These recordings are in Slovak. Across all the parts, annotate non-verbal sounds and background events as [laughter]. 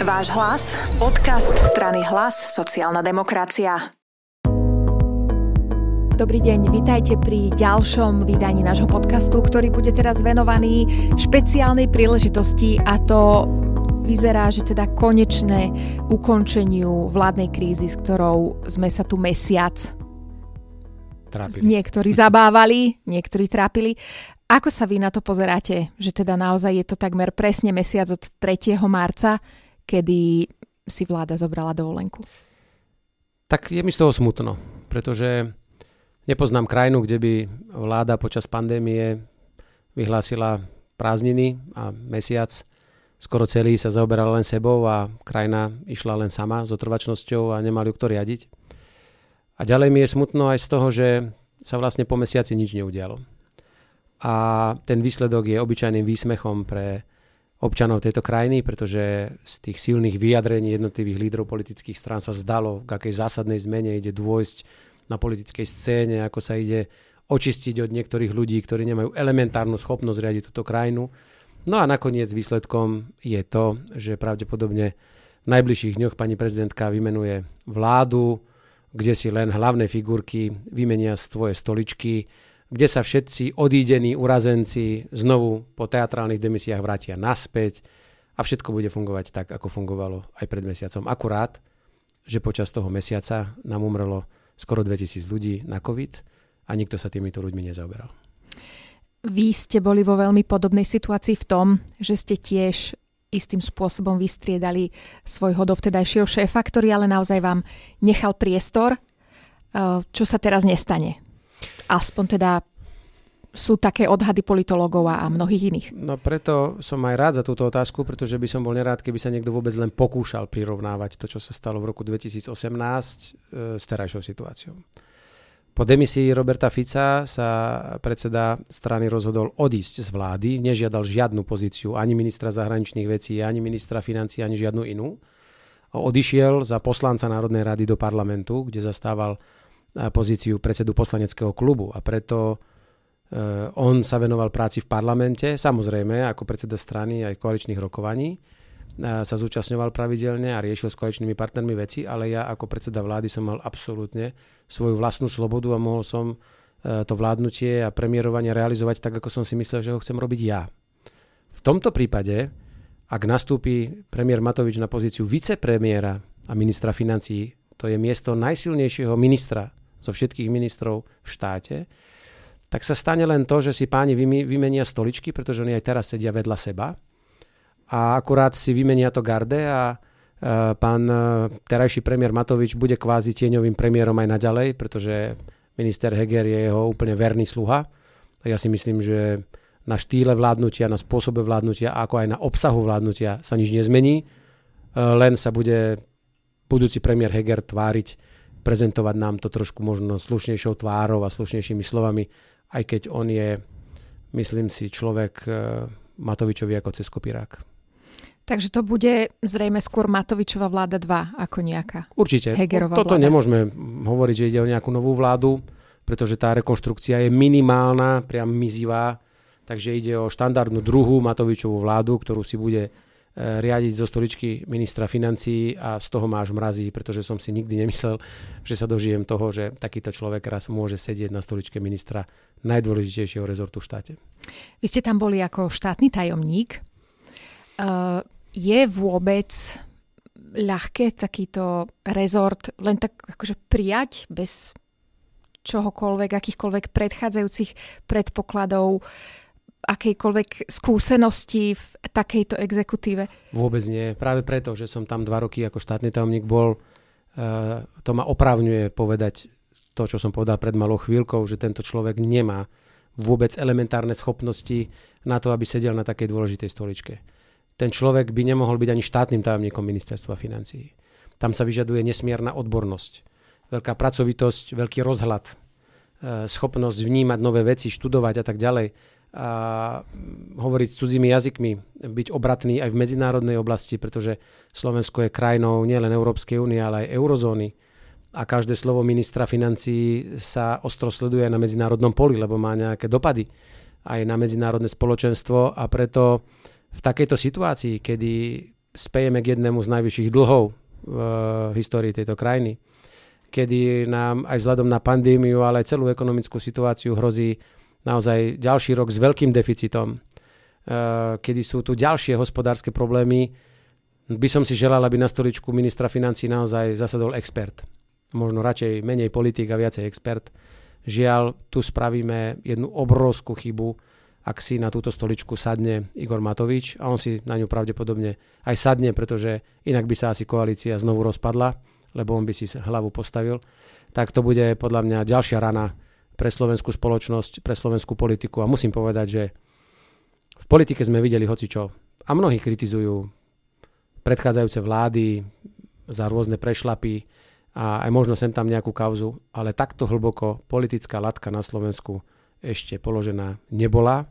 Váš hlas, podcast strany Hlas, sociálna demokracia. Dobrý deň, vitajte pri ďalšom vydaní nášho podcastu, ktorý bude teraz venovaný špeciálnej príležitosti a to vyzerá, že teda konečné ukončeniu vládnej krízy, s ktorou sme sa tu mesiac Trápili. niektorí zabávali, niektorí trápili. Ako sa vy na to pozeráte, že teda naozaj je to takmer presne mesiac od 3. marca, kedy si vláda zobrala dovolenku? Tak je mi z toho smutno, pretože nepoznám krajinu, kde by vláda počas pandémie vyhlásila prázdniny a mesiac skoro celý sa zaoberala len sebou a krajina išla len sama s otrvačnosťou a nemali ju kto riadiť. A ďalej mi je smutno aj z toho, že sa vlastne po mesiaci nič neudialo. A ten výsledok je obyčajným výsmechom pre občanov tejto krajiny, pretože z tých silných vyjadrení jednotlivých lídrov politických strán sa zdalo, k akej zásadnej zmene ide dôjsť na politickej scéne, ako sa ide očistiť od niektorých ľudí, ktorí nemajú elementárnu schopnosť riadiť túto krajinu. No a nakoniec výsledkom je to, že pravdepodobne v najbližších dňoch pani prezidentka vymenuje vládu, kde si len hlavné figurky vymenia svoje stoličky, kde sa všetci odídení urazenci znovu po teatrálnych demisiách vrátia naspäť a všetko bude fungovať tak, ako fungovalo aj pred mesiacom. Akurát, že počas toho mesiaca nám umrelo skoro 2000 ľudí na COVID a nikto sa týmito ľuďmi nezaoberal. Vy ste boli vo veľmi podobnej situácii v tom, že ste tiež istým spôsobom vystriedali svojho dovtedajšieho šéfa, ktorý ale naozaj vám nechal priestor. Čo sa teraz nestane? Aspoň teda sú také odhady politologov a mnohých iných. No preto som aj rád za túto otázku, pretože by som bol nerád, keby sa niekto vôbec len pokúšal prirovnávať to, čo sa stalo v roku 2018 e, s terajšou situáciou. Po demisii Roberta Fica sa predseda strany rozhodol odísť z vlády, nežiadal žiadnu pozíciu ani ministra zahraničných vecí, ani ministra financí, ani žiadnu inú. Odišiel za poslanca Národnej rady do parlamentu, kde zastával pozíciu predsedu poslaneckého klubu a preto uh, on sa venoval práci v parlamente, samozrejme ako predseda strany aj koaličných rokovaní uh, sa zúčastňoval pravidelne a riešil s koaličnými partnermi veci, ale ja ako predseda vlády som mal absolútne svoju vlastnú slobodu a mohol som uh, to vládnutie a premiérovanie realizovať tak, ako som si myslel, že ho chcem robiť ja. V tomto prípade, ak nastúpi premiér Matovič na pozíciu vicepremiéra a ministra financí, to je miesto najsilnejšieho ministra zo všetkých ministrov v štáte, tak sa stane len to, že si páni vymenia stoličky, pretože oni aj teraz sedia vedľa seba a akurát si vymenia to garde a pán e, terajší premiér Matovič bude kvázi tieňovým premiérom aj naďalej, pretože minister Heger je jeho úplne verný sluha. Ja si myslím, že na štýle vládnutia, na spôsobe vládnutia, ako aj na obsahu vládnutia sa nič nezmení. E, len sa bude budúci premiér Heger tváriť prezentovať nám to trošku možno slušnejšou tvárou a slušnejšími slovami, aj keď on je, myslím si, človek e, Matovičovi ako cez kopírák. Takže to bude zrejme skôr Matovičová vláda 2 ako nejaká Určite. Hegerová Toto vláda. nemôžeme hovoriť, že ide o nejakú novú vládu, pretože tá rekonštrukcia je minimálna, priam mizivá, takže ide o štandardnú druhú Matovičovú vládu, ktorú si bude riadiť zo stoličky ministra financií a z toho máš mrazí, pretože som si nikdy nemyslel, že sa dožijem toho, že takýto človek raz môže sedieť na stoličke ministra najdôležitejšieho rezortu v štáte. Vy ste tam boli ako štátny tajomník. Uh, je vôbec ľahké takýto rezort len tak akože prijať bez čohokoľvek, akýchkoľvek predchádzajúcich predpokladov, uh, akejkoľvek skúsenosti v takejto exekutíve? Vôbec nie. Práve preto, že som tam dva roky ako štátny tajomník bol, uh, to ma opravňuje povedať to, čo som povedal pred malou chvíľkou, že tento človek nemá vôbec elementárne schopnosti na to, aby sedel na takej dôležitej stoličke. Ten človek by nemohol byť ani štátnym tajomníkom ministerstva financií. Tam sa vyžaduje nesmierna odbornosť, veľká pracovitosť, veľký rozhľad, e, schopnosť vnímať nové veci, študovať a tak ďalej a hovoriť cudzími jazykmi, byť obratný aj v medzinárodnej oblasti, pretože Slovensko je krajinou nielen Európskej únie, ale aj eurozóny. A každé slovo ministra financí sa ostro sleduje na medzinárodnom poli, lebo má nejaké dopady aj na medzinárodné spoločenstvo a preto v takejto situácii, kedy spejeme k jednému z najvyšších dlhov v histórii tejto krajiny, kedy nám aj vzhľadom na pandémiu, ale aj celú ekonomickú situáciu hrozí naozaj ďalší rok s veľkým deficitom, kedy sú tu ďalšie hospodárske problémy, by som si želal, aby na stoličku ministra financí naozaj zasadol expert. Možno radšej menej politik a viacej expert. Žiaľ, tu spravíme jednu obrovskú chybu, ak si na túto stoličku sadne Igor Matovič a on si na ňu pravdepodobne aj sadne, pretože inak by sa asi koalícia znovu rozpadla, lebo on by si hlavu postavil, tak to bude podľa mňa ďalšia rana pre slovenskú spoločnosť, pre slovenskú politiku. A musím povedať, že v politike sme videli hocičo. A mnohí kritizujú predchádzajúce vlády za rôzne prešlapy a aj možno sem tam nejakú kauzu, ale takto hlboko politická latka na Slovensku ešte položená nebola.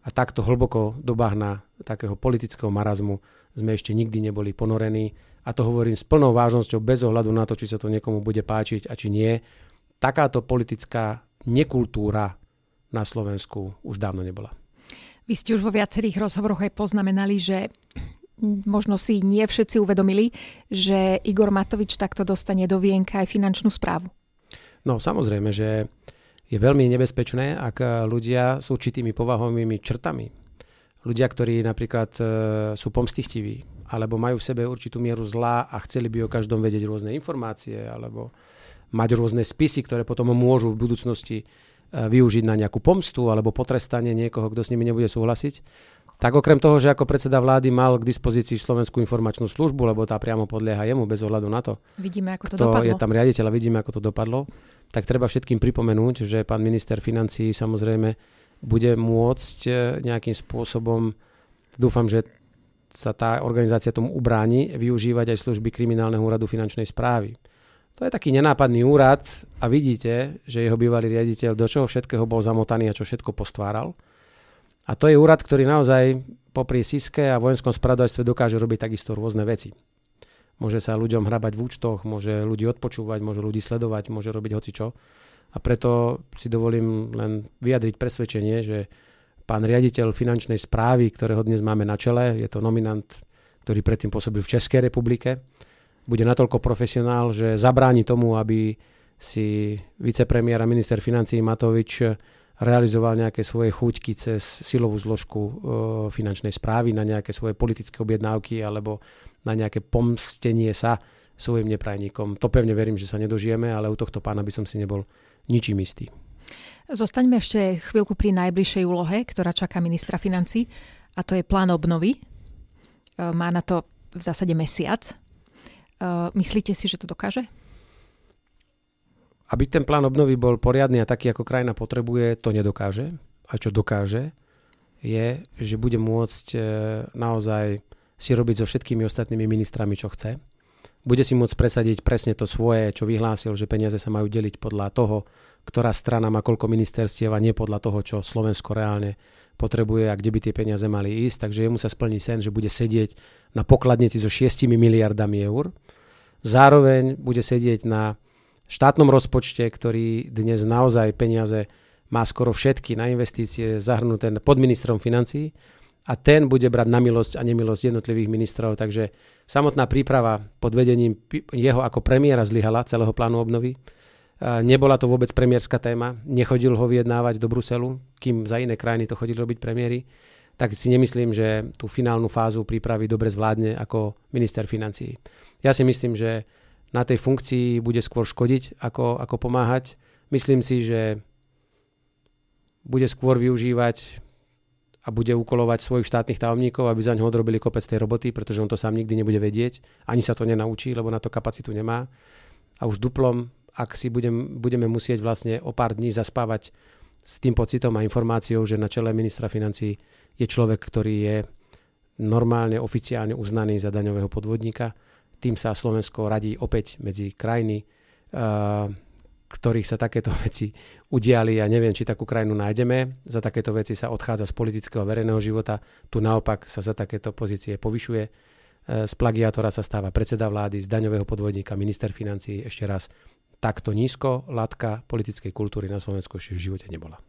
A takto hlboko do bahna takého politického marazmu sme ešte nikdy neboli ponorení. A to hovorím s plnou vážnosťou bez ohľadu na to, či sa to niekomu bude páčiť a či nie. Takáto politická nekultúra na Slovensku už dávno nebola. Vy ste už vo viacerých rozhovoroch aj poznamenali, že možno si nie všetci uvedomili, že Igor Matovič takto dostane do vienka aj finančnú správu. No samozrejme, že je veľmi nebezpečné, ak ľudia s určitými povahovými črtami, ľudia, ktorí napríklad e, sú pomstichtiví, alebo majú v sebe určitú mieru zla a chceli by o každom vedieť rôzne informácie, alebo mať rôzne spisy, ktoré potom môžu v budúcnosti e, využiť na nejakú pomstu alebo potrestanie niekoho, kto s nimi nebude súhlasiť, tak okrem toho, že ako predseda vlády mal k dispozícii Slovenskú informačnú službu, lebo tá priamo podlieha jemu bez ohľadu na to, vidíme, ako to kto dopadlo. je tam riaditeľ a vidíme, ako to dopadlo, tak treba všetkým pripomenúť, že pán minister financí samozrejme bude môcť e, nejakým spôsobom, dúfam, že sa tá organizácia tomu ubráni, využívať aj služby kriminálneho úradu finančnej správy. To je taký nenápadný úrad a vidíte, že jeho bývalý riaditeľ do čoho všetkého bol zamotaný a čo všetko postváral. A to je úrad, ktorý naozaj popri SISKE a vojenskom spravodajstve dokáže robiť takisto rôzne veci. Môže sa ľuďom hrabať v účtoch, môže ľudí odpočúvať, môže ľudí sledovať, môže robiť hocičo. A preto si dovolím len vyjadriť presvedčenie, že pán riaditeľ finančnej správy, ktorého dnes máme na čele, je to nominant, ktorý predtým pôsobil v Českej republike, bude natoľko profesionál, že zabráni tomu, aby si vicepremiér a minister financí Matovič realizoval nejaké svoje chuťky cez silovú zložku e, finančnej správy na nejaké svoje politické objednávky alebo na nejaké pomstenie sa svojim neprajníkom. To pevne verím, že sa nedožijeme, ale u tohto pána by som si nebol ničím istý. Zostaňme ešte chvíľku pri najbližšej úlohe, ktorá čaká ministra financí a to je plán obnovy. E, má na to v zásade mesiac. E, myslíte si, že to dokáže? aby ten plán obnovy bol poriadny a taký, ako krajina potrebuje, to nedokáže. A čo dokáže, je, že bude môcť e, naozaj si robiť so všetkými ostatnými ministrami, čo chce. Bude si môcť presadiť presne to svoje, čo vyhlásil, že peniaze sa majú deliť podľa toho, ktorá strana má koľko ministerstiev a nie podľa toho, čo Slovensko reálne potrebuje a kde by tie peniaze mali ísť. Takže jemu sa splní sen, že bude sedieť na pokladnici so 6 miliardami eur. Zároveň bude sedieť na štátnom rozpočte, ktorý dnes naozaj peniaze má skoro všetky na investície zahrnuté pod ministrom financií a ten bude brať na milosť a nemilosť jednotlivých ministrov. Takže samotná príprava pod vedením jeho ako premiéra zlyhala celého plánu obnovy. Nebola to vôbec premiérska téma, nechodil ho vyjednávať do Bruselu, kým za iné krajiny to chodili robiť premiéry, tak si nemyslím, že tú finálnu fázu prípravy dobre zvládne ako minister financií. Ja si myslím, že na tej funkcii bude skôr škodiť, ako, ako pomáhať. Myslím si, že bude skôr využívať a bude ukolovať svojich štátnych tajomníkov, aby za ňo odrobili kopec tej roboty, pretože on to sám nikdy nebude vedieť, ani sa to nenaučí, lebo na to kapacitu nemá. A už duplom, ak si budem, budeme musieť vlastne o pár dní zaspávať s tým pocitom a informáciou, že na čele ministra financí je človek, ktorý je normálne, oficiálne uznaný za daňového podvodníka, tým sa Slovensko radí opäť medzi krajiny, uh, ktorých sa takéto [laughs] veci udiali. Ja neviem, či takú krajinu nájdeme. Za takéto veci sa odchádza z politického verejného života. Tu naopak sa za takéto pozície povyšuje. Uh, z plagiátora sa stáva predseda vlády, z daňového podvodníka minister financí. Ešte raz, takto nízko látka politickej kultúry na Slovensku ešte v živote nebola.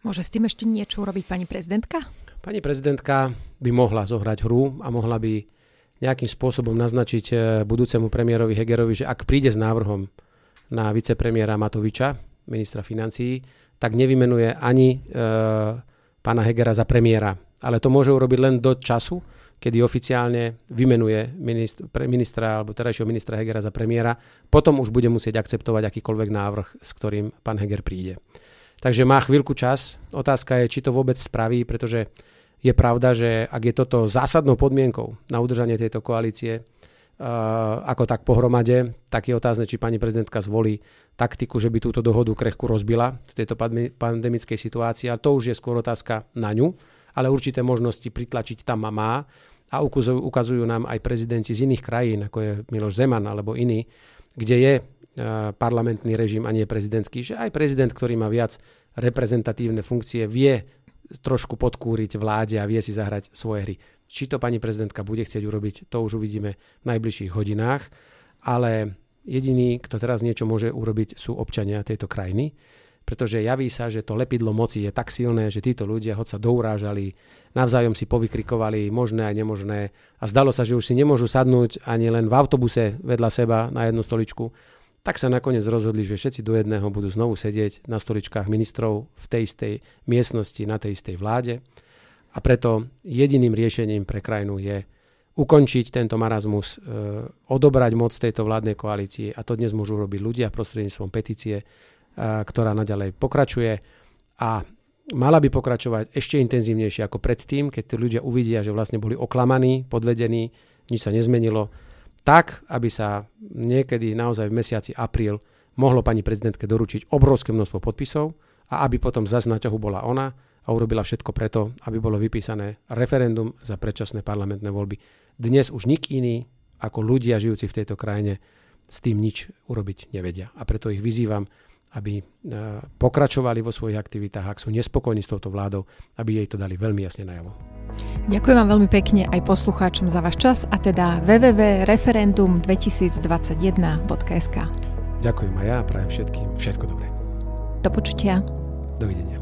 Môže s tým ešte niečo urobiť pani prezidentka? Pani prezidentka by mohla zohrať hru a mohla by nejakým spôsobom naznačiť e, budúcemu premiérovi Hegerovi, že ak príde s návrhom na vicepremiéra Matoviča, ministra financií, tak nevymenuje ani e, pána Hegera za premiéra. Ale to môže urobiť len do času, kedy oficiálne vymenuje ministra, ministra alebo terajšieho ministra Hegera za premiéra. Potom už bude musieť akceptovať akýkoľvek návrh, s ktorým pán Heger príde. Takže má chvíľku čas. Otázka je, či to vôbec spraví, pretože je pravda, že ak je toto zásadnou podmienkou na udržanie tejto koalície, Uh, ako tak pohromade, tak je otázne, či pani prezidentka zvolí taktiku, že by túto dohodu krehku rozbila v tejto pandemickej situácii, ale to už je skôr otázka na ňu, ale určité možnosti pritlačiť tam má a ukazujú, ukazujú nám aj prezidenti z iných krajín, ako je Miloš Zeman alebo iný, kde je uh, parlamentný režim a nie prezidentský, že aj prezident, ktorý má viac reprezentatívne funkcie, vie trošku podkúriť vláde a vie si zahrať svoje hry. Či to pani prezidentka bude chcieť urobiť, to už uvidíme v najbližších hodinách, ale jediný, kto teraz niečo môže urobiť, sú občania tejto krajiny, pretože javí sa, že to lepidlo moci je tak silné, že títo ľudia, hoď sa dourážali, navzájom si povykrikovali možné a nemožné. A zdalo sa, že už si nemôžu sadnúť ani len v autobuse vedľa seba na jednu stoličku, tak sa nakoniec rozhodli, že všetci do jedného budú znovu sedieť na stoličkách ministrov v tej istej miestnosti, na tej istej vláde. A preto jediným riešením pre krajinu je ukončiť tento marazmus, e, odobrať moc tejto vládnej koalícii a to dnes môžu robiť ľudia prostredníctvom petície, ktorá naďalej pokračuje a mala by pokračovať ešte intenzívnejšie ako predtým, keď tí ľudia uvidia, že vlastne boli oklamaní, podvedení, nič sa nezmenilo tak, aby sa niekedy naozaj v mesiaci apríl mohlo pani prezidentke doručiť obrovské množstvo podpisov a aby potom zase na ťahu bola ona a urobila všetko preto, aby bolo vypísané referendum za predčasné parlamentné voľby. Dnes už nik iný ako ľudia žijúci v tejto krajine s tým nič urobiť nevedia. A preto ich vyzývam, aby e, pokračovali vo svojich aktivitách, ak sú nespokojní s touto vládou, aby jej to dali veľmi jasne najavo. Ďakujem vám veľmi pekne aj poslucháčom za váš čas a teda www.referendum2021.sk Ďakujem aj ja a prajem všetkým všetko dobré. Do počutia. Dovidenia.